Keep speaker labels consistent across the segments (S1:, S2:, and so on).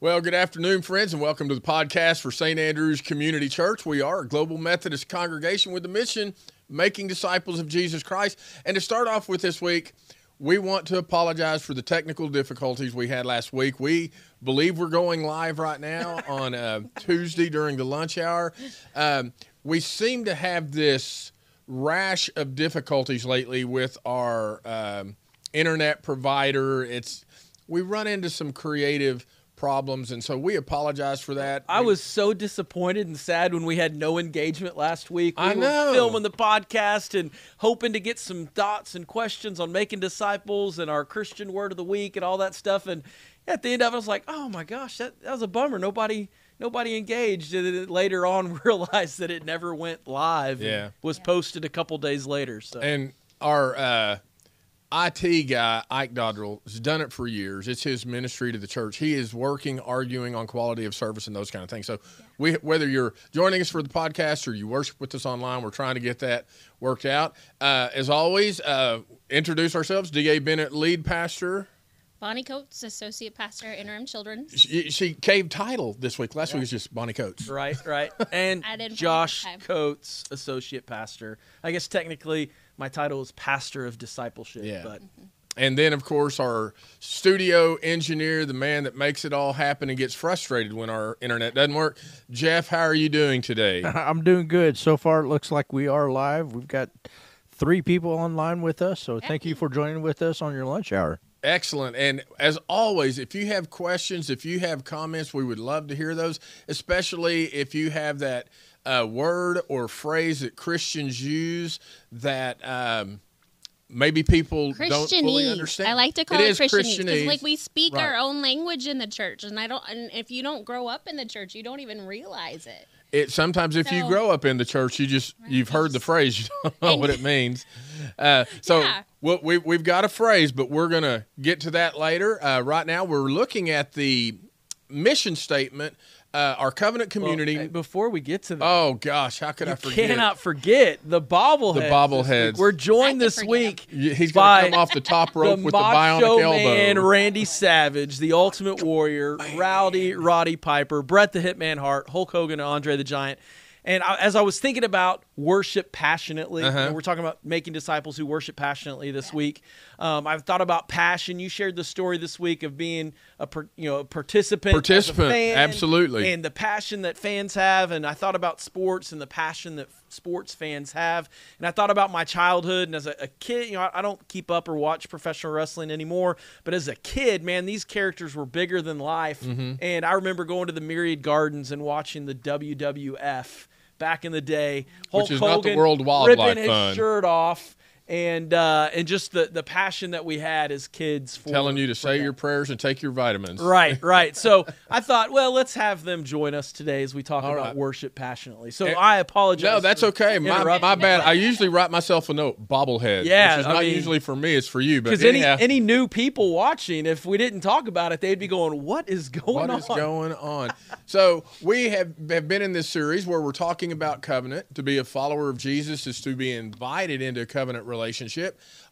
S1: Well, good afternoon, friends, and welcome to the podcast for St. Andrew's Community Church. We are a global Methodist congregation with the mission making disciples of Jesus Christ. And to start off with this week, we want to apologize for the technical difficulties we had last week. We believe we're going live right now on uh, Tuesday during the lunch hour. Um, we seem to have this rash of difficulties lately with our um, internet provider. It's we run into some creative problems, and so we apologize for that.
S2: I was so disappointed and sad when we had no engagement last week. We
S1: I
S2: were
S1: know.
S2: filming the podcast and hoping to get some thoughts and questions on making disciples and our Christian word of the week and all that stuff. And at the end of it, I was like, "Oh my gosh, that, that was a bummer. Nobody." Nobody engaged, and then later on realized that it never went live. and
S1: Yeah.
S2: was posted a couple days later. So
S1: And our uh, IT guy, Ike Dodrell, has done it for years. It's his ministry to the church. He is working, arguing on quality of service and those kind of things. So, we whether you're joining us for the podcast or you worship with us online, we're trying to get that worked out. Uh, as always, uh, introduce ourselves. D.A. Bennett, lead pastor.
S3: Bonnie Coates, Associate Pastor, Interim Children.
S1: She, she caved title this week. Last week was just Bonnie Coates.
S2: Right, right. And
S3: I
S2: Josh
S3: find.
S2: Coates, associate pastor. I guess technically my title is pastor of discipleship,
S1: Yeah.
S2: but mm-hmm.
S1: And then, of course, our studio engineer, the man that makes it all happen and gets frustrated when our internet doesn't work. Jeff, how are you doing today?
S4: I'm doing good. So far, it looks like we are live. We've got three people online with us. So thank you for joining with us on your lunch hour.
S1: Excellent. And as always, if you have questions, if you have comments, we would love to hear those, especially if you have that uh, word or phrase that Christians use that um, maybe people don't fully understand.
S3: I like to call
S1: it
S3: it,
S1: is
S3: Christianese because like we speak
S1: Right.
S3: our own language in the church, and I don't. And if you don't grow up in the church, you don't even realize it.
S1: It sometimes if you grow up in the church, you just you've heard the phrase, you don't know what it means. Uh, so
S3: Yeah.
S1: we, we we've got a phrase, but we're gonna get to that later. Uh, right now, we're looking at the mission statement, uh, our covenant community.
S2: hey, before we get to that,
S1: oh gosh, how could I forget?
S2: cannot forget the bobbleheads.
S1: The bobbleheads.
S2: We're joined this week.
S1: Y- He's gonna come off the top rope
S2: the
S1: with the
S2: macho
S1: bionic elbow.
S2: man Randy Savage, the Ultimate Warrior, Rowdy Roddy Piper, Bret the Hitman Hart, Hulk Hogan, and Andre the Giant. And I, as I was thinking about worship passionately,
S1: Uh-huh.
S2: and we're talking about making disciples who worship passionately this week. Um, I've thought about passion. You shared the story this week of being a per, you know a participant, as a
S1: Participant,
S2: fan,
S1: absolutely.
S2: and the passion that fans have. And I thought about sports and the passion that sports fans have. And I thought about my childhood and as a, a kid, you know, I, I don't keep up or watch professional wrestling anymore. But as a kid, man, these characters were bigger than life.
S1: Mm-hmm.
S2: And I remember going to the Myriad Gardens and watching the WWF back in the day. Hulk
S1: Which is not the
S2: Hogan
S1: World Wildlife
S2: ripping his
S1: Fund.
S2: shirt off. And uh, and just the, the passion that we had as kids for
S1: telling you to say
S2: that.
S1: your prayers and take your vitamins.
S2: Right, right. So I thought, well, let's have them join us today as we talk
S1: All
S2: about
S1: right.
S2: worship passionately. So
S1: Eh,
S2: I apologize.
S1: No, that's okay. My, my bad. I usually write myself a note, bobblehead.
S2: Yeah,
S1: which is
S2: I
S1: not
S2: mean-
S1: usually for me. It's for you.
S2: Because any any new people watching, if we didn't talk about it, they'd be going, "What is going
S1: What
S2: on?"
S1: is going on? So we have, have been in this series where we're talking about covenant. To be a follower of Jesus is to be invited into a covenant relationship.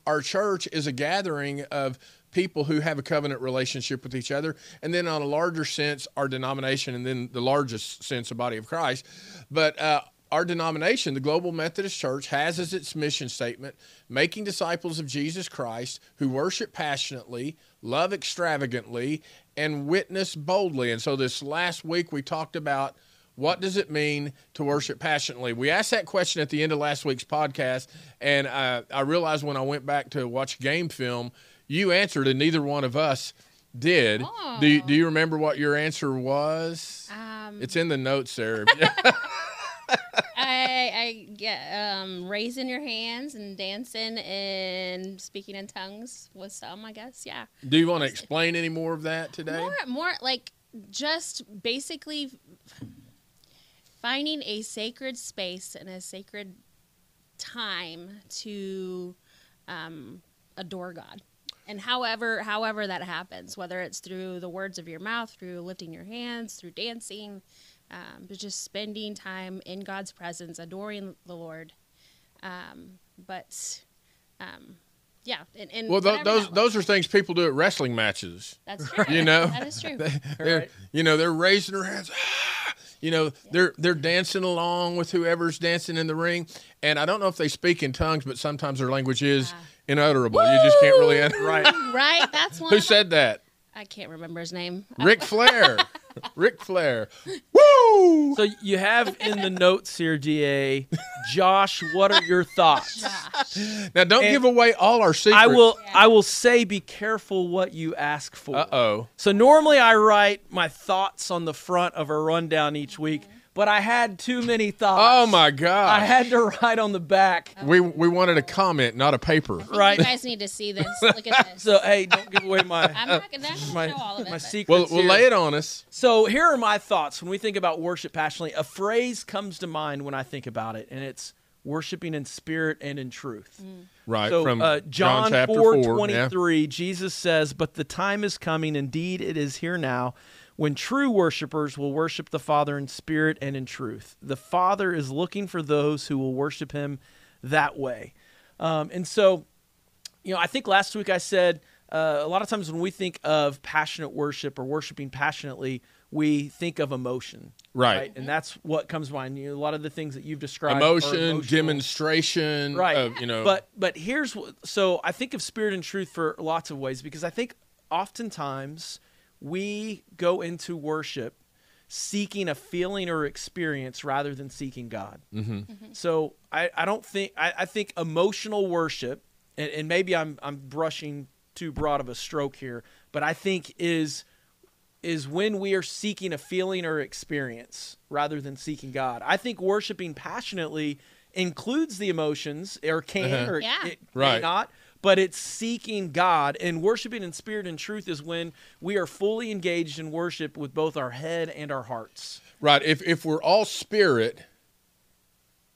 S1: Our church is a gathering of people who have a covenant relationship with each other, and then on a larger sense, our denomination, and then the largest sense, the body of Christ. But uh, our denomination, the Global Methodist Church, has as its mission statement making disciples of Jesus Christ who worship passionately, love extravagantly, and witness boldly. And so this last week we talked about what does it mean to worship passionately? We asked that question at the end of last week's podcast, and uh, I realized when I went back to watch game film, you answered, and neither one of us did. Do you, do you remember what your answer was?
S3: Um,
S1: It's in the notes there.
S3: I, I get um, raising your hands and dancing and speaking in tongues was some, I guess. Yeah.
S1: Do you want to explain any more of that today?
S3: More, more like just basically finding a sacred space and a sacred time to um, adore God. And however, however that happens, whether it's through the words of your mouth, through lifting your hands, through dancing, um, but just spending time in God's presence, adoring the Lord. Um, but um, yeah. And, and
S1: Well,
S3: whatever
S1: those those are things people do at wrestling matches.
S3: That's true.
S1: You know,
S3: that is true.
S1: They're,
S2: Right.
S1: you know, they're raising their hands. You know, they're they're dancing along with whoever's dancing in the ring, and I don't know if they speak in tongues, but sometimes their language is inutterable. You just can't really. Un-
S2: Right.
S3: right? That's one.
S1: Who said that?
S3: I can't remember his name.
S1: Ric Flair. Ric Flair. Woo!
S2: So you have in the notes here, Da. Josh, what are your thoughts?
S3: Josh.
S1: Now, don't
S2: And
S1: give away all our secrets.
S2: I will. I will say, be careful what you ask for.
S1: Uh oh.
S2: So normally I write my thoughts on the front of a rundown each week, but I had too many thoughts.
S1: Oh my God.
S2: I had to write on the back.
S1: we we wanted a comment, not a paper.
S3: I think
S2: Right.
S3: You guys need to see this. Look at this.
S2: So hey, don't give away my
S3: I'm not gonna, I'm
S2: my,
S3: gonna show all of it.
S2: my
S3: but-
S2: secrets.
S1: Well, we'll
S2: here.
S1: lay it on us.
S2: So here are my thoughts when we think about worship passionately. A phrase comes to mind when I think about it, and it's worshiping in spirit and in truth.
S1: Right
S2: So
S1: from
S2: uh,
S1: John,
S2: John,
S1: chapter
S2: four
S1: four.
S2: twenty
S1: yeah.
S2: Jesus says, "But the time is coming; indeed, it is here now." When true worshipers will worship the Father in spirit and in truth. The Father is looking for those who will worship Him that way. Um, and so, you know, I think last week I said uh, a lot of times when we think of passionate worship or worshiping passionately, we think of emotion,
S1: Right.
S2: And that's what comes to mind. You know, a lot of the things that you've described,
S1: emotion, demonstration,
S2: right?
S1: of, you know.
S2: but but here's what. So I think of spirit and truth for lots of ways because I think oftentimes we go into worship seeking a feeling or experience rather than seeking God.
S1: Mm-hmm.
S2: So I, I don't think I, I think emotional worship, and, and maybe I'm I'm brushing too broad of a stroke here, but I think is is when we are seeking a feeling or experience rather than seeking God. I think worshiping passionately includes the emotions, or can,
S1: Uh-huh.
S2: or
S3: Yeah.
S2: it may
S1: Right.
S2: not. But it's seeking God and worshiping in spirit and truth is when we are fully engaged in worship with both our head and our hearts.
S1: Right. If if we're all spirit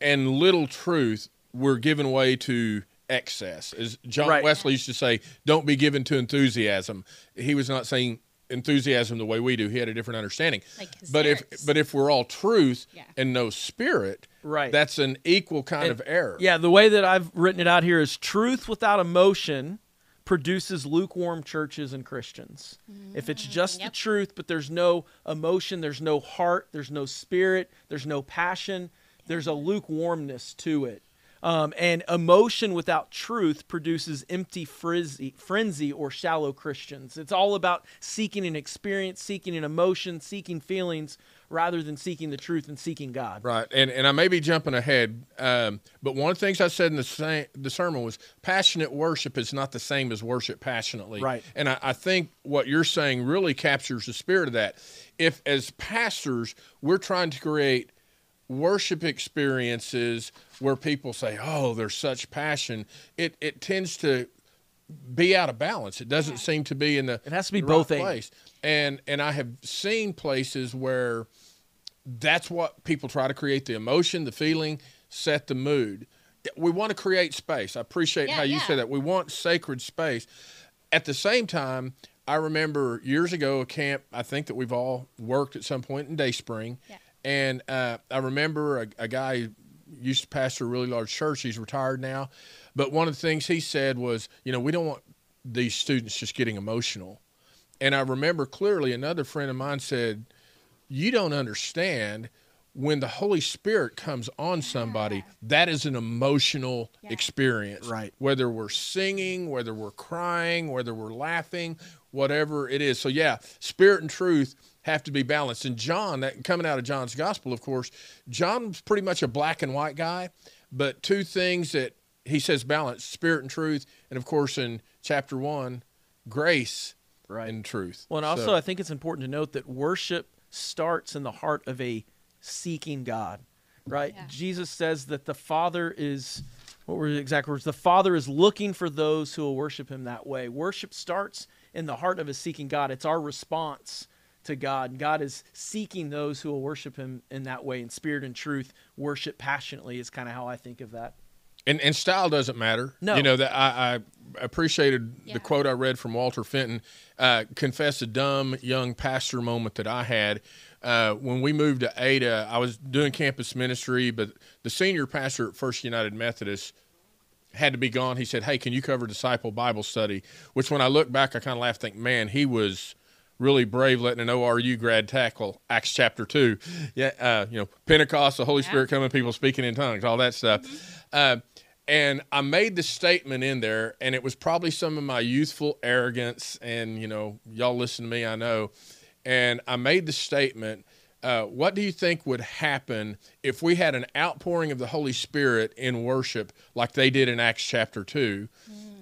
S1: and little truth, we're giving way to excess. As John
S2: Right.
S1: Wesley used to say, don't be given to enthusiasm. He was not saying enthusiasm the way we do. He had a different understanding.
S3: Like
S1: but if but if we're all truth
S3: Yeah.
S1: and no spirit,
S2: Right.
S1: that's an equal kind
S2: And-
S1: of error.
S2: Yeah, the way that I've written it out here is truth without emotion produces lukewarm churches and Christians. If it's just the truth, but there's no emotion, there's no heart, there's no spirit, there's no passion, there's a lukewarmness to it. Um, and emotion without truth produces empty frizzy, frenzy or shallow Christians. It's all about seeking an experience, seeking an emotion, seeking feelings, rather than seeking the truth and seeking God.
S1: Right, and and I may be jumping ahead, um, but one of the things I said in the sa- the sermon was passionate worship is not the same as worship passionately.
S2: Right.
S1: and I, I think what you're saying really captures the spirit of that. If as pastors we're trying to create worship experiences where people say, "Oh, there's such passion," it it tends to be out of balance. It doesn't seem to be in the
S2: It has to be both
S1: right place. And and I have seen places where that's what people try to create the emotion, the feeling, set the mood. We want to create space. I appreciate
S3: Yeah,
S1: how you
S3: yeah.
S1: say that. We want sacred space. At the same time, I remember years ago a camp, I think that we've all worked at some point in Dayspring.
S3: Yeah.
S1: And uh, I remember a, a guy who used to pastor a really large church. He's retired now. But one of the things he said was, you know, we don't want these students just getting emotional. And I remember clearly another friend of mine said, You don't understand when the Holy Spirit comes on somebody, that is an emotional
S3: Yeah.
S1: experience.
S2: Right.
S1: Whether we're singing, whether we're crying, whether we're laughing, whatever it is. So, yeah, spirit and truth have to be balanced. And John, that coming out of John's gospel, of course, John's pretty much a black and white guy, but two things that he says balance spirit and truth. And of course, in chapter one, grace
S2: Right.
S1: and truth.
S2: Well, and also,
S1: So-
S2: I think it's important to note that worship starts in the heart of a seeking God, right?
S3: Yeah.
S2: Jesus says that the Father is, what were the exact words? The Father is looking for those who will worship Him that way. Worship starts in the heart of a seeking God. It's our response to God. God is seeking those who will worship Him in that way, in spirit and truth. Worship passionately is kind of how I think of that.
S1: And and style doesn't matter.
S2: No.
S1: You know that I, I appreciated
S3: Yeah.
S1: the quote I read from Walter Fenton. Uh, confess a dumb young pastor moment that I had uh, when we moved to Ada. I was doing campus ministry, but the senior pastor at First United Methodist had to be gone. He said, "Hey, can you cover disciple Bible study?" Which, when I look back, I kind of laugh, think, "Man, he was." Really brave, letting an ORU grad tackle Acts chapter two, yeah, uh, you know Pentecost, the Holy
S3: Yeah.
S1: Spirit coming, people speaking in tongues, all that stuff. Uh, and I made the statement in there, and it was probably some of my youthful arrogance. And, you know, y'all listen to me, I know. And I made the statement uh, What do you think would happen if we had an outpouring of the Holy Spirit in worship like they did in Acts chapter 2?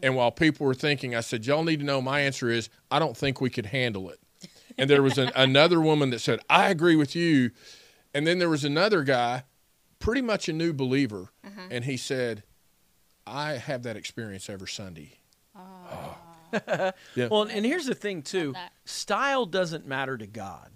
S1: And while people were thinking, I said, Y'all need to know my answer is I don't think we could handle it. And there was an, another woman that said, I agree with you. And then there was another guy, pretty much a new believer, and he said, I have that experience every Sunday.
S2: Well, and here's the thing too: style doesn't matter to God,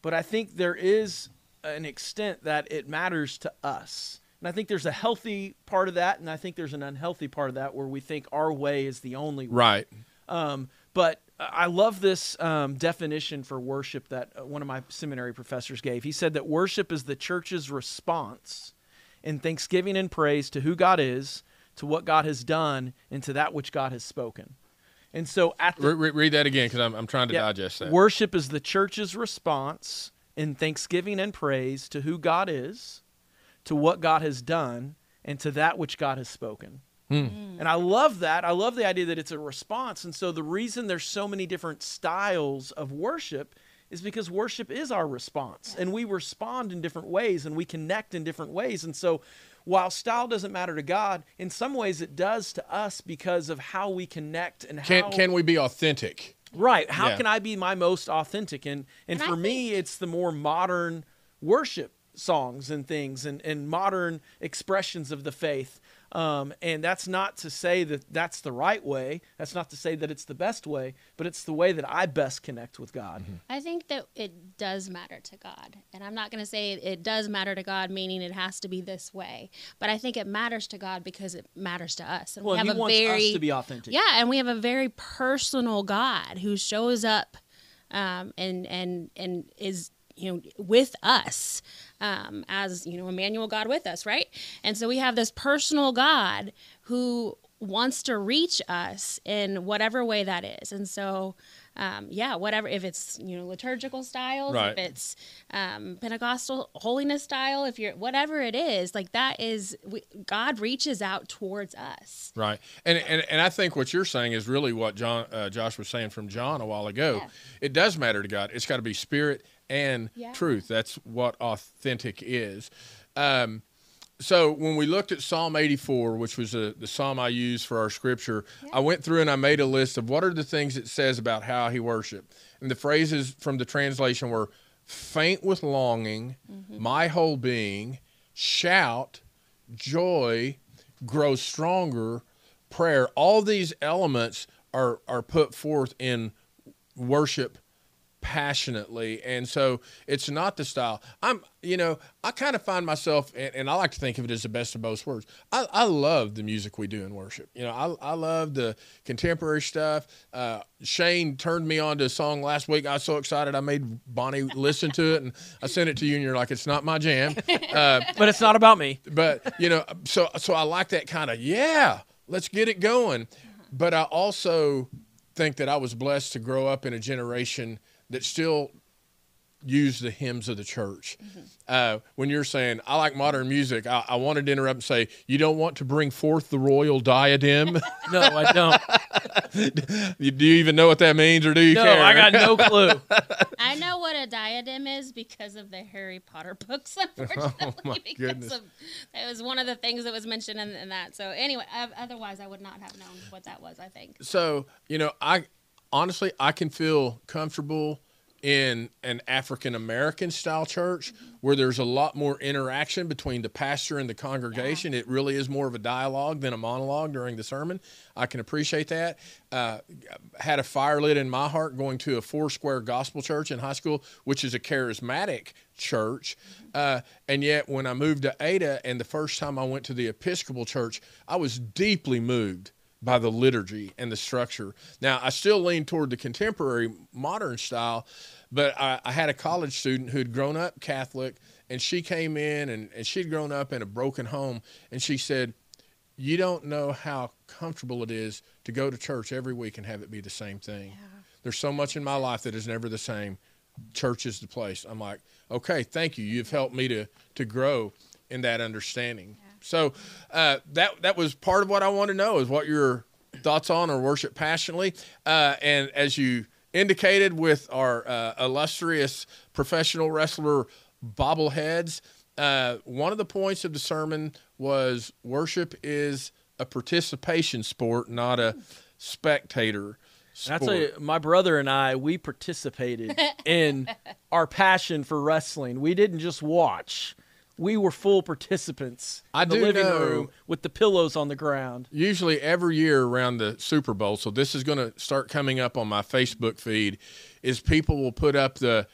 S2: but I think there is an extent that it matters to us. And I think there's a healthy part of that, and I think there's an unhealthy part of that where we think our way is the only way.
S1: Right.
S2: Um, but I love this um, definition for worship that uh, one of my seminary professors gave. He said that worship is the church's response in thanksgiving and praise to who God is, to what God has done, and to that which God has spoken. And so at the
S1: Re- re- read that again because I'm, I'm trying to
S2: yeah.
S1: digest that.
S2: Worship is the church's response in thanksgiving and praise to who God is, to what God has done, and to that which God has spoken. Mm. Mm. And I love that. I love the idea that it's a response. And so the reason there's so many different styles of worship is because worship is our response. And we respond in different ways and we connect in different ways. And so while style doesn't matter to God, in some ways it does to us because of how we connect and
S1: Can,
S2: how
S1: can we be authentic?
S2: Right. How
S1: Yeah.
S2: can I be my most authentic? And and,
S3: And I
S2: for me, it's the more modern worship songs and things and, and modern expressions of the faith. Um, and that's not to say that that's the right way. That's not to say that it's the best way, but it's the way that I best connect with God.
S3: I think that it does matter to God. And I'm not going to say it does matter to God, meaning it has to be this way. But I think it matters to God because it matters to us. And
S2: Well,
S3: we have
S2: He
S3: a
S2: wants
S3: very,
S2: us to be authentic.
S3: Yeah, and we have a very personal God who shows up um, and and and is you know with us um, as you know Emmanuel God with us, right? And so we have this personal God who wants to reach us in whatever way that is. And so um, yeah, whatever if it's you know liturgical styles,
S1: Right.
S3: if it's um, Pentecostal holiness style, if you're whatever it is, like that is we, God reaches out towards us.
S1: Right. And, and and I think what you're saying is really what John uh, Josh was saying from John a while ago.
S3: Yeah.
S1: It does matter to God. It's got to be spirit and
S3: Yeah.
S1: truth. That's what authentic is. Um, so when we looked at Psalm 84, which was the the psalm I used for our scripture, I went through and I made a list of what are the things it says about how he worshiped. And the phrases from the translation were faint with longing, my whole being, shout, joy, grow stronger, prayer. All these elements are are put forth in worship passionately and so it's not the style. I'm you know i kind of find myself and, and i like to think of it as the best of both worlds. I, I love the music we do in worship. You know i, I love the contemporary stuff. Uh, shane turned me on to a song last week. I was so excited i made bonnie listen to it and i sent it to you and you're like it's not my jam. Uh,
S2: But it's not about me.
S1: but you know so so i like that kind of yeah let's get it going. But i also think that i was blessed to grow up in a generation that still use the hymns of the church uh, when you're saying i like modern music I, I wanted to interrupt and say you don't want to bring forth the royal diadem
S2: No, I don't.
S1: do you even know what that means or do you care?
S2: No,
S1: care
S2: I got no clue.
S3: I know what a diadem is because of the Harry Potter books, unfortunately.
S1: Oh, my
S3: because
S1: goodness.
S3: Of, that was one of the things that was mentioned in, in that. So anyway, uh, otherwise I would not have known what that was. I think.
S1: so you know i honestly i can feel comfortable in an african american style church where there's a lot more interaction between the pastor and the congregation. It really is more of a dialogue than a monologue during the sermon. I can appreciate that. Uh, had a fire lit in my heart going to a Foursquare gospel church in high school which is a charismatic church. Uh, and yet when i moved to ada and the first time i went to the episcopal church i was deeply moved by the liturgy and the structure. Now, I still lean toward the contemporary modern style, but I, I had a college student who'd grown up Catholic, and she came in and, and she'd grown up in a broken home, and she said, you don't know how comfortable it is to go to church every week and have it be the same thing. There's so much in my life that is never the same. Church is the place. I'm like, okay, thank you. You've helped me to to grow in that understanding. So uh, that that was part of what I want to know is what your thoughts on or worship passionately. Uh, and as you indicated with our uh, illustrious professional wrestler bobbleheads, uh, one of the points of the sermon was worship is a participation sport, not a spectator
S2: And I
S1: sport.
S2: tell you, my brother and I, we participated in our passion for wrestling. We didn't just watch; we were full participants
S1: I
S2: in the living
S1: know-
S2: room with the pillows on the ground.
S1: usually every year around the Super Bowl, so this is going to start coming up on my Facebook feed, is people will put up the,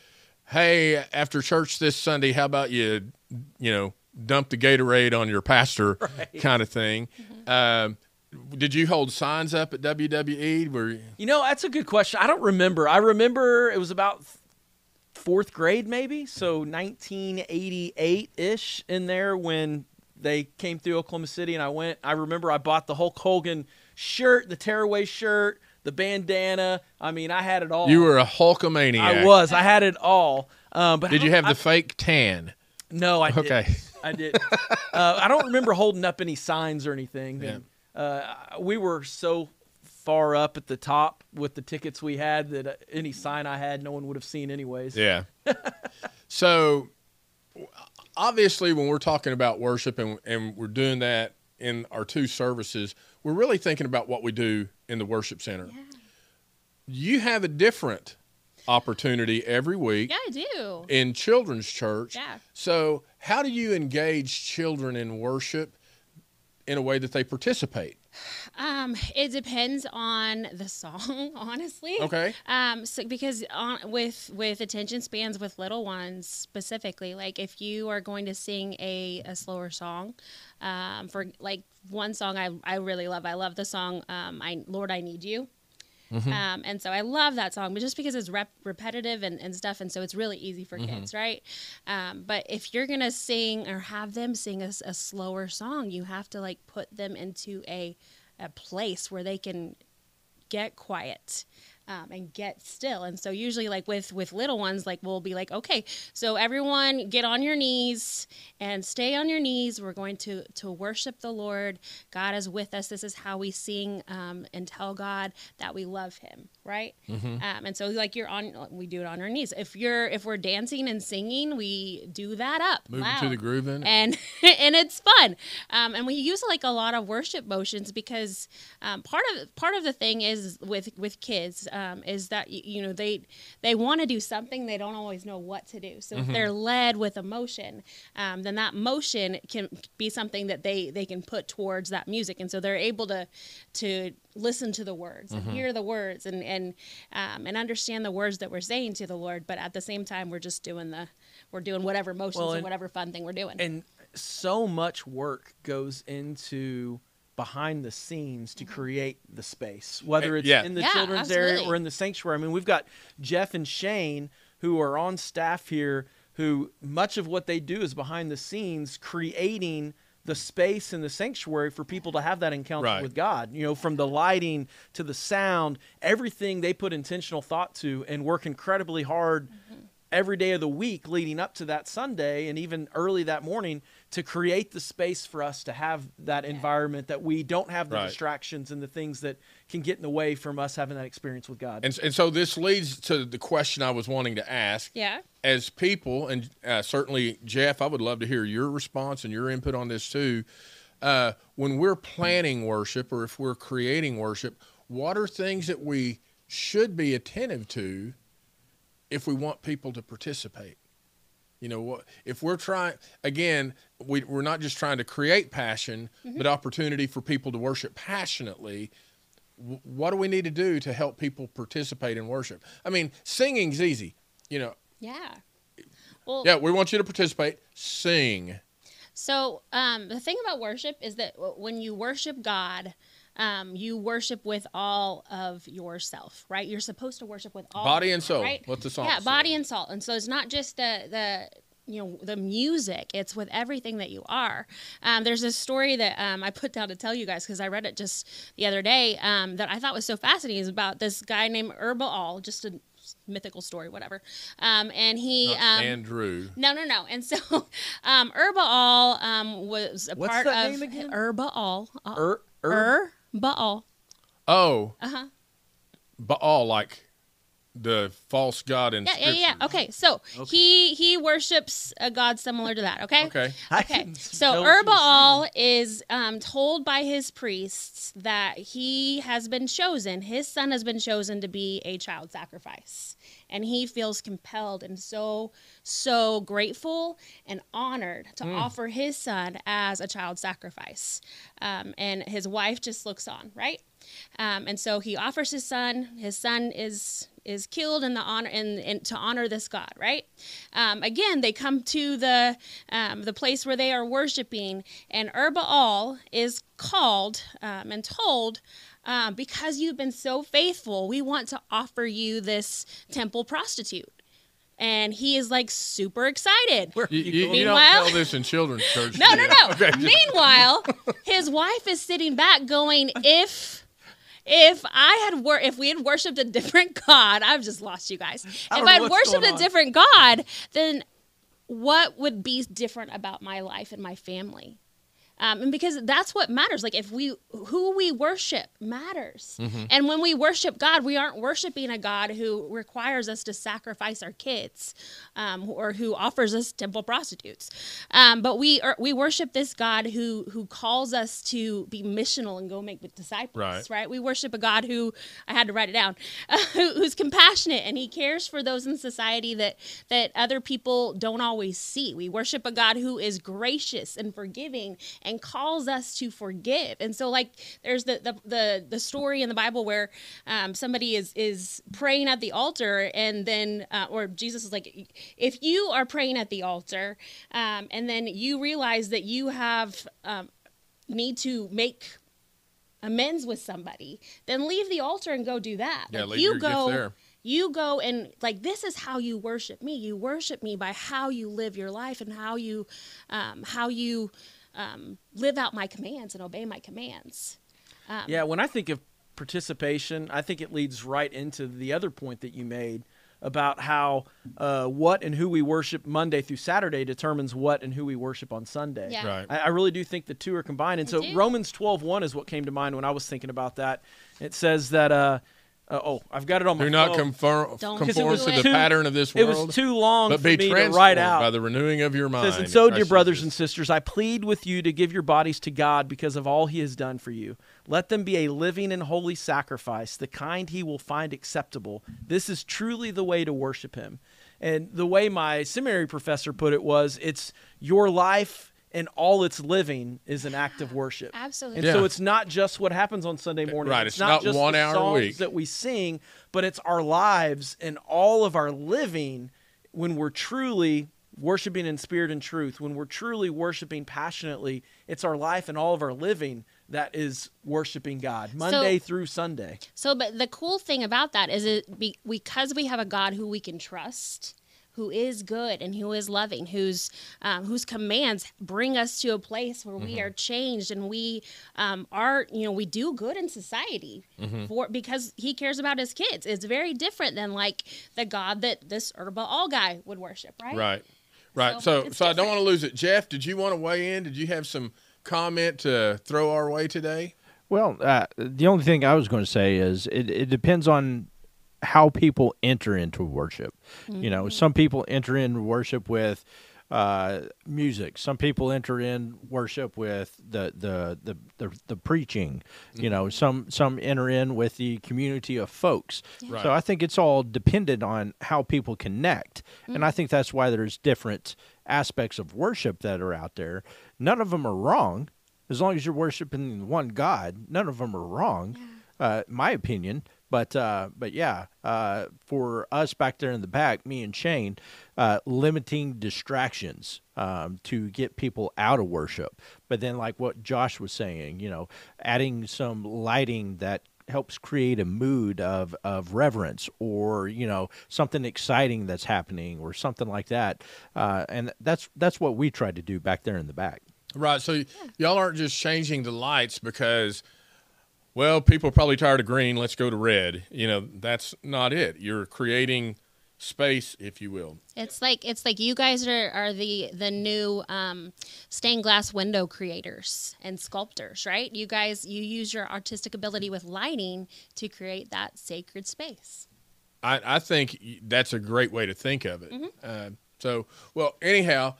S1: hey, after church this Sunday, how about you, you know, dump the Gatorade on your pastor kind of thing. Um, did you hold signs up at WWE? Where
S2: You know, that's a good question. I don't remember. I remember it was about fourth grade, maybe, so 1988 ish in there when they came through Oklahoma City, and I went. I remember I bought the Hulk Hogan shirt, the tearaway shirt, the bandana. I mean, I had it all.
S1: you were a Hulkamaniac.
S2: I was. I had it all. Um, but
S1: Did you have the fake tan?
S2: No, I didn't. I did. uh, I don't remember holding up any signs or anything.
S1: Yeah.
S2: And, uh, we were so far up at the top with the tickets we had that uh, any sign I had, no one would have seen anyways.
S1: Yeah. so obviously, when we're talking about worship and, and we're doing that in our two services, we're really thinking about what we do in the worship center. You have a different opportunity every week
S3: Yeah, I do.
S1: in children's church.
S3: Yeah.
S1: So, how do you engage children in worship in a way that they participate?
S3: Um, it depends on the song, honestly.
S1: Okay.
S3: Um, so because on, with with attention spans with little ones specifically, like if you are going to sing a, a slower song, um, for like one song I, I really love. I love the song um, I Lord I Need You. Um, and so I love that song, but just because it's rep- repetitive and, and stuff, and so it's really easy for kids, right? Um, but if you're gonna sing or have them sing a slower song, you have to like put them into a a place where they can get quiet um, and get still. And so usually like with with little ones like we'll be like okay so everyone get on your knees and stay on your knees. We're going to to worship the lord. God is with us. This is how we sing um, and tell god that we love him right? Um, and so like you're on we do it on our knees. If you're if we're dancing and singing we do that up.
S1: Moving
S3: loud
S1: to the groove in
S3: and and it's fun. Um, and we use like a lot of worship motions because um, part of part of the thing is with with kids um, is that you know they they want to do something they don't always know what to do. So if they're led with emotion um, then that motion can be something that they they can put towards that music. And so they're able to to listen to the words and hear the words and and um, and understand the words that we're saying to the Lord but at the same time we're just doing the we're doing whatever motions
S2: Well,
S3: and
S2: and-
S3: whatever fun thing we're doing.
S2: And so much work goes into behind the scenes to create the space, whether it's
S1: yeah.
S2: in the
S3: Yeah,
S2: children's area or in the sanctuary. I mean, we've got Jeff and Shane who are on staff here who much of what they do is behind the scenes creating the space in the sanctuary for people to have that encounter
S1: Right.
S2: with God. You know, from the lighting to the sound, everything they put intentional thought to and work incredibly hard mm-hmm. Every day of the week leading up to that Sunday and even early that morning to create the space for us to have that environment that we don't have the
S1: Right.
S2: distractions and the things that can get in the way from us having that experience with God.
S1: And, and so this leads to the question I was wanting to ask.
S3: yeah
S1: as people, and uh, certainly Jeff, I would love to hear your response and your input on this too. Uh, when we're planning worship or if we're creating worship, what are things that we should be attentive to if we want people to participate? You know, what if we're trying again? We, we're not just trying to create passion, but opportunity for people to worship passionately. W- What do we need to do to help people participate in worship? I mean, singing's easy. You know,
S3: Yeah. Well,
S1: yeah, we want you to participate. Sing.
S3: so um, the thing about worship is that when you worship God, um, you worship with all of yourself, right? You're supposed to worship with all
S1: Body and soul,
S3: right?
S1: what the song
S3: Yeah, body
S1: says.
S3: and soul, and so it's not just the the you know the music it's with everything that you are um, there's a story that um, i put down to tell you guys because i read it just the other day um, that i thought was so fascinating is about this guy named Erbaal, just a mythical story whatever um, and he
S1: Not
S3: um,
S1: Andrew.
S3: no, no, no. And so, um, Erbaal um, was a
S2: What's
S3: part
S2: that
S3: of
S2: name again?
S3: Erbaal. Uh,
S2: Er, er,
S3: Erbaal.
S1: Oh,
S3: Uh huh.
S1: Baal, like the false god in
S3: Yeah, yeah, yeah.
S1: Scripture.
S3: Okay, so he he worships a god similar to that. Okay.
S1: Okay.
S3: Okay, so
S2: tell what you were
S3: Erbaal is um, told by his priests that he has been chosen, his son has been chosen to be a child sacrifice. And he feels compelled and so, so grateful and honored to offer his son as a child sacrifice. Um, and his wife just looks on, right? Um, and so he offers his son. His son is is killed in the honor in, in to honor this God, right? Um, again, they come to the um, the place where they are worshiping, and Erbaal is called um, and told. Um, because you've been so faithful, we want to offer you this temple prostitute. And he is like super excited.
S2: Where are
S1: You,
S2: you
S1: you,
S2: going?
S1: you don't tell this in children's church.
S3: No, no, no.
S1: Okay.
S3: Meanwhile, his wife is sitting back going, if if I had wor- if we had worshipped a different god, I've just lost you guys. If
S2: I
S3: had worshipped a different god, then what would be different about my life and my family? Um, and because that's what matters. Like if we who we worship matters,
S1: Mm-hmm.
S3: and when we worship God, we aren't worshiping a God who requires us to sacrifice our kids, um, or who offers us temple prostitutes. Um, but we are, we worship this God who who calls us to be missional and go make disciples.
S1: Right.
S3: Right. We worship a God who I had to write it down, who, who's compassionate and He cares for those in society that that other people don't always see. We worship a God who is gracious and forgiving and calls us to forgive. And so, like, there's the the the, the story in the Bible where um, somebody is is praying at the altar, and then uh, or Jesus is like, if you are praying at the altar, um, and then you realize that you have um, need to make amends with somebody, then leave the altar and go do that.
S1: Yeah,
S3: Like, you go,
S1: there.
S3: You go and like this is how you worship me. You worship me by how you live your life and how you, um, how you um, live out my commands and obey my commands. Um,
S2: Yeah, when I think of participation, I think it leads right into the other point that you made about how uh, what and who we worship Monday through Saturday determines what and who we worship on Sunday.
S3: Yeah.
S1: Right.
S2: I, I really do think the two are combined. And
S3: I
S2: so
S3: do.
S2: Romans 12:1 is what came to mind when I was thinking about that. It says that uh, uh, oh, I've got it on my
S1: Do not
S2: phone.
S1: conform,
S3: Don't
S1: conform
S3: do
S1: to the
S2: Too-
S1: pattern of this world.
S2: It was too long
S1: but
S2: for
S1: be
S2: me to
S1: transformed
S2: write out.
S1: by the renewing of your
S2: It
S1: mind.
S2: says, and so, dear brothers
S1: Jesus."
S2: and sisters, I plead with you to give your bodies to God because of all He has done for you. Let them be a living and holy sacrifice, the kind He will find acceptable. This is truly the way to worship Him. And the way my seminary professor put it was, it's your life and all it's living is an act of worship.
S3: Absolutely.
S2: And
S1: Yeah.
S2: so it's not just what happens on Sunday morning.
S1: Right,
S2: It's,
S1: it's
S2: not,
S1: not
S2: just
S1: one
S2: the
S1: hour a
S2: songs
S1: week.
S2: that we sing, but it's our lives and all of our living when we're truly worshiping in spirit and truth, when we're truly worshiping passionately, it's our life and all of our living that is worshiping God Monday through Sunday.
S3: So, but the cool thing about that is it be, because we have a God who we can trust, who is good and who is loving, whose um, whose commands bring us to a place where we are changed and we um, are, you know, we do good in society for because He cares about His kids. It's very different than like the God that this Erbaal guy would worship, right?
S1: Right. Right.
S3: So,
S1: So, so, I don't want to lose it. Jeff, did you want to weigh in? Did you have some comment to throw our way today?
S4: Well, uh, the only thing I was going to say is it, it depends on how people enter into worship. You know, some people enter in worship with uh, music. Some people enter in worship with the the the the, the preaching. You know, some some enter in with the community of folks.
S1: Right.
S4: So I think it's all dependent on how people connect, and I think that's why there's different aspects of worship that are out there. None of them are wrong as long as you're worshiping one God, none of them are wrong, uh, my opinion. But uh, but yeah, uh, for us back there in the back, me and Shane, uh, limiting distractions um, to get people out of worship. But then, like what Josh was saying, you know, adding some lighting that helps create a mood of of reverence or you know something exciting that's happening or something like that. Uh, and that's that's what we tried to do back there in the back.
S1: Right. So y- y'all aren't just changing the lights because, well, people are probably tired of green. Let's go to red. You know, that's not it. You're creating space, if you will.
S3: It's like it's like you guys are, are the the new um, stained glass window creators and sculptors, right? You guys you use your artistic ability with lighting to create that sacred space.
S1: I, I think that's a great way to think of it. Uh, so, well, anyhow,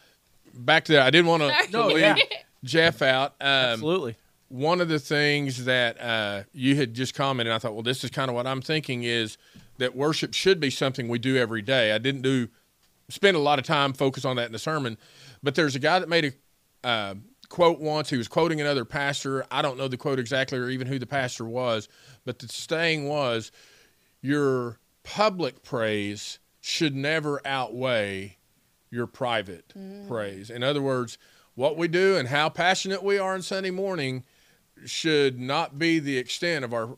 S1: back to that. I didn't want to
S2: No,
S1: leave
S2: yeah.
S1: Jeff out. Um,
S2: Absolutely.
S1: One of the things that uh, you had just commented, I thought, well, this is kind of what I'm thinking is that worship should be something we do every day. I didn't do spend a lot of time focused on that in the sermon, but there's a guy that made a uh, quote once. He was quoting another pastor. I don't know the quote exactly or even who the pastor was, but the saying was, "Your public praise should never outweigh your private praise." In other words, what we do and how passionate we are on Sunday morning should not be the extent of our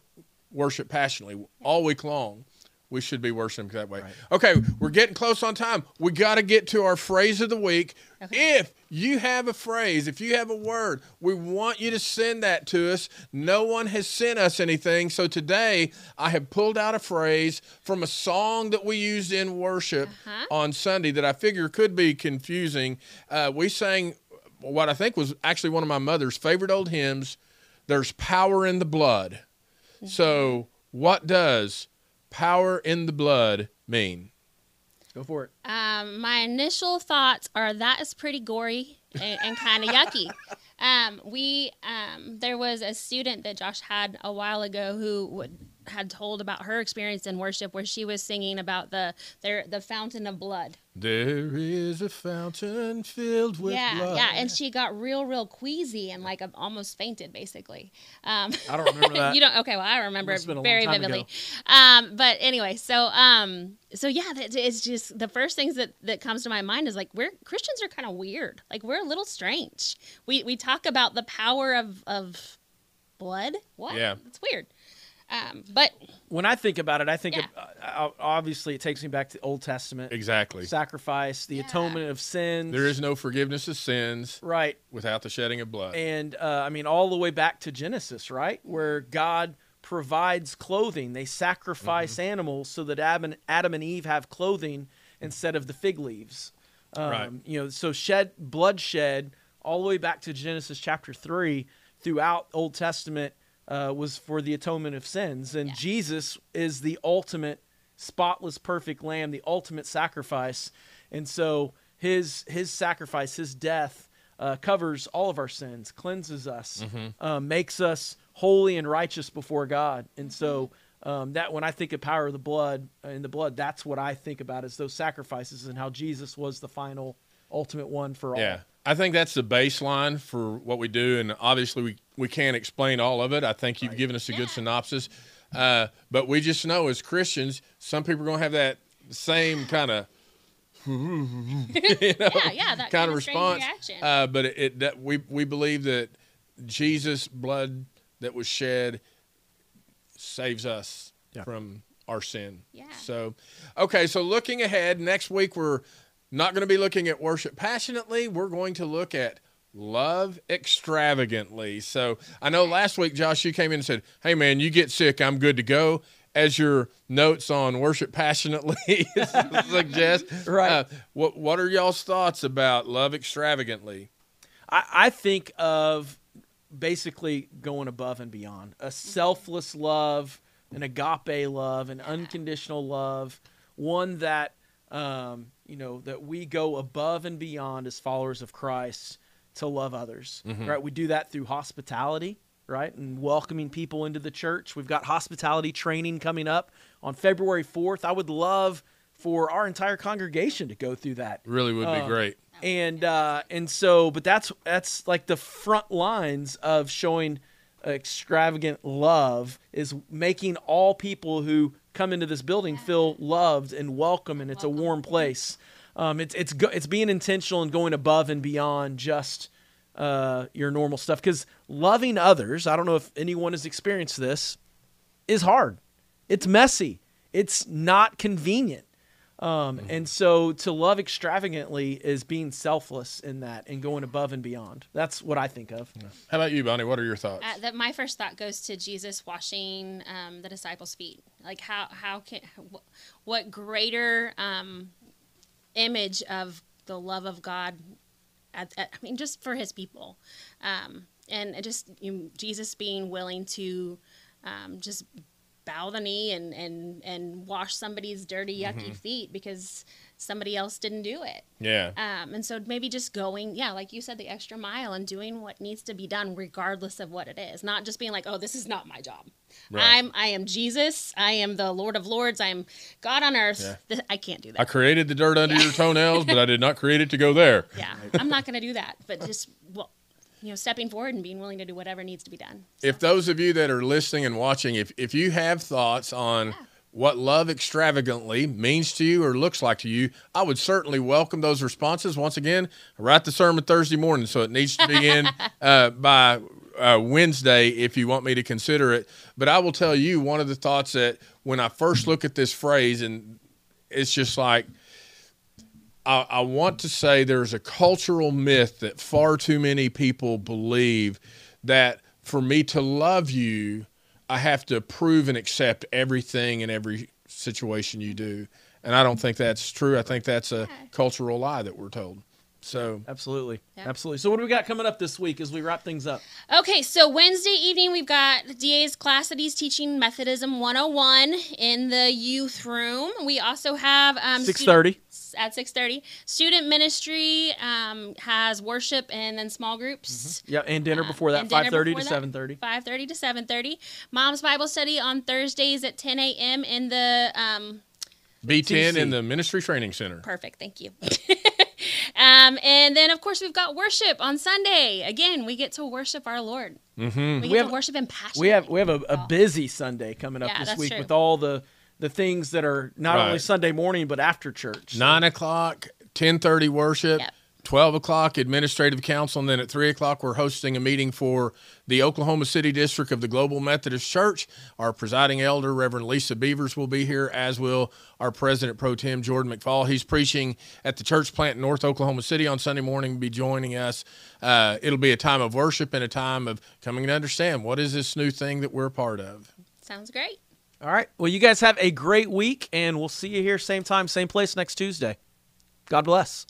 S1: worship passionately all week long. We should be worshiping that way. Okay, we're getting close on time. We got to get to our phrase of the week. If you have a phrase, if you have a word, we want you to send that to us. No one has sent us anything. So today I have pulled out a phrase from a song that we used in worship on Sunday that I figure could be confusing. Uh, we sang what I think was actually one of my mother's favorite old hymns. There's power in the blood. So, what does power in the blood mean?
S2: Go for it.
S3: Um, my initial thoughts are that is pretty gory and, and kind of yucky. Um, we um, there was a student that Josh had a while ago who would, had told about her experience in worship where she was singing about the their the fountain of blood.
S1: There is a fountain filled with
S3: yeah,
S1: blood.
S3: yeah, and she got real, real queasy and like almost fainted, basically. Um,
S2: I don't remember that.
S3: you don't? Okay, well, I remember it very vividly. Um, but anyway, so um, so yeah, it's just the first things that that comes to my mind is like we're Christians are kind of weird. Like we're a little strange. We we talk about the power of of blood. What?
S1: Yeah.
S3: it's weird. Um, but
S2: when I think about it, I think
S3: Yeah.
S2: of, uh, obviously it takes me back to the Old Testament
S1: Exactly.
S2: sacrifice, the
S3: Yeah.
S2: atonement of sins.
S1: There is no forgiveness of sins
S2: right,
S1: without the shedding of blood.
S2: and uh, I mean all the way back to Genesis, right, where God provides clothing. They sacrifice
S1: Mm-hmm.
S2: animals so that Adam and, Adam and Eve have clothing instead of the fig leaves. Um,
S1: Right.
S2: You know, so shed bloodshed all the way back to Genesis chapter three throughout Old Testament uh, was for the atonement of sins, and
S3: Yeah.
S2: Jesus is the ultimate spotless, perfect Lamb, the ultimate sacrifice, and so his his sacrifice, his death. Uh, covers all of our sins, cleanses us, um, makes us holy and righteous before God. And so um, that when I think of power of the blood uh, in the blood, that's what I think about is those sacrifices and how Jesus was the final, ultimate one for all.
S1: Yeah. I think that's the baseline for what we do. And obviously, we, we can't explain all of it. I think you've given us a good synopsis. Uh, but we just know as Christians, some people are going to have that same kind of
S3: yeah, yeah, that
S1: kind
S3: of
S1: of response.
S3: reaction.
S1: Uh, but it, it that we we believe that Jesus' blood that was shed saves us
S4: Yeah.
S1: from our sin.
S3: Yeah.
S1: So, okay. So looking ahead, next week we're not going to be looking at worship passionately. We're going to look at love extravagantly. So I know last week, Josh, you came in and said, "Hey, man, you get sick, I'm good to go." As your notes on worship passionately suggest,
S2: Right.
S1: Uh, what What are y'all's thoughts about love extravagantly?
S2: I, I think of basically going above and beyond a selfless love, an agape love, an unconditional love, one that um, you know that we go above and beyond as followers of Christ to love others. Right? We do that through hospitality. Right, and welcoming people into the church. We've got hospitality training coming up on February 4th. I would love for our entire congregation to go through that
S1: Really would be
S2: Uh,
S1: great.
S2: and uh, and so, but that's that's like the front lines of showing extravagant love is making all people who come into this building feel loved and welcome, and it's a warm place. Um, it's it's go, it's being intentional and going above and beyond just uh, your normal stuff. Because loving others, I don't know if anyone has experienced this, is hard. It's messy. It's not convenient. Um, and so to love extravagantly is being selfless in that and going above and beyond. That's what I think of.
S1: How about you, Bonnie? What are your thoughts?
S3: Uh, that my first thought goes to Jesus washing um, the disciples' feet. Like how how can what greater um, image of the love of God? At, at, I mean, just for His people, um, and just you know, Jesus being willing to um, just bow the knee and and and wash somebody's dirty yucky feet because somebody else didn't do it.
S1: yeah.
S3: Um, and so maybe just going, yeah, like you said, the extra mile and doing what needs to be done, regardless of what it is. Not just being like, oh, this is not my job.
S1: Right.
S3: I'm, I am Jesus. I am the Lord of Lords. I am God on earth.
S1: Yeah.
S3: I can't do that.
S1: I created the dirt under your toenails, but I did not create it to go there.
S3: yeah, I'm not going to do that. But just, well, you know, stepping forward and being willing to do whatever needs to be done.
S1: If those of you that are listening and watching, if, if you have thoughts on what love extravagantly means to you or looks like to you, I would certainly welcome those responses. Once again, I write the sermon Thursday morning, so it needs to be in uh, by uh, Wednesday if you want me to consider it. But I will tell you one of the thoughts that when I first look at this phrase, and it's just like, I, I want to say there's a cultural myth that far too many people believe that for me to love you, I have to approve and accept everything in every situation you do. And I don't think that's true. I think that's a cultural lie that we're told. So
S2: Absolutely.
S3: Yeah.
S2: Absolutely. So what do we got coming up this week as we wrap things up?
S3: Okay, so Wednesday evening we've got DA's class that he's teaching Methodism 101 in the youth room. We also have um,
S2: Six
S3: student-
S2: thirty.
S3: At 6.30 student ministry um, has worship and then small groups
S2: Yeah, and dinner
S3: Uh,
S2: before that, five thirty to
S3: before that.
S2: seven thirty.
S3: 5.30 to 7.30 mom's bible study on thursdays at 10 a.m in the um,
S1: B10
S2: TC.
S1: in the Ministry Training Center.
S3: perfect thank you um, and then of course we've got worship on sunday again we get to worship our lord
S1: Mm-hmm.
S3: we get
S2: We have-
S3: to worship in passion
S2: We have we have a, a busy Sunday coming up
S3: Yeah,
S2: this week
S3: true.
S2: with all the the things that are not only Sunday morning but after church. So-
S1: Nine o'clock, ten thirty worship.
S3: Yep.
S1: 12 o'clock administrative council and then at 3 o'clock we're hosting a meeting for the oklahoma city district of the global methodist church our presiding elder reverend lisa beavers will be here as will our president pro tem jordan mcfall he's preaching at the church plant in north oklahoma city on sunday morning be joining us uh, it'll be a time of worship and a time of coming to understand what is this new thing that we're a part of
S3: sounds great
S2: All right. Well, you guys have a great week, and we'll see you here same time, same place next Tuesday. God bless.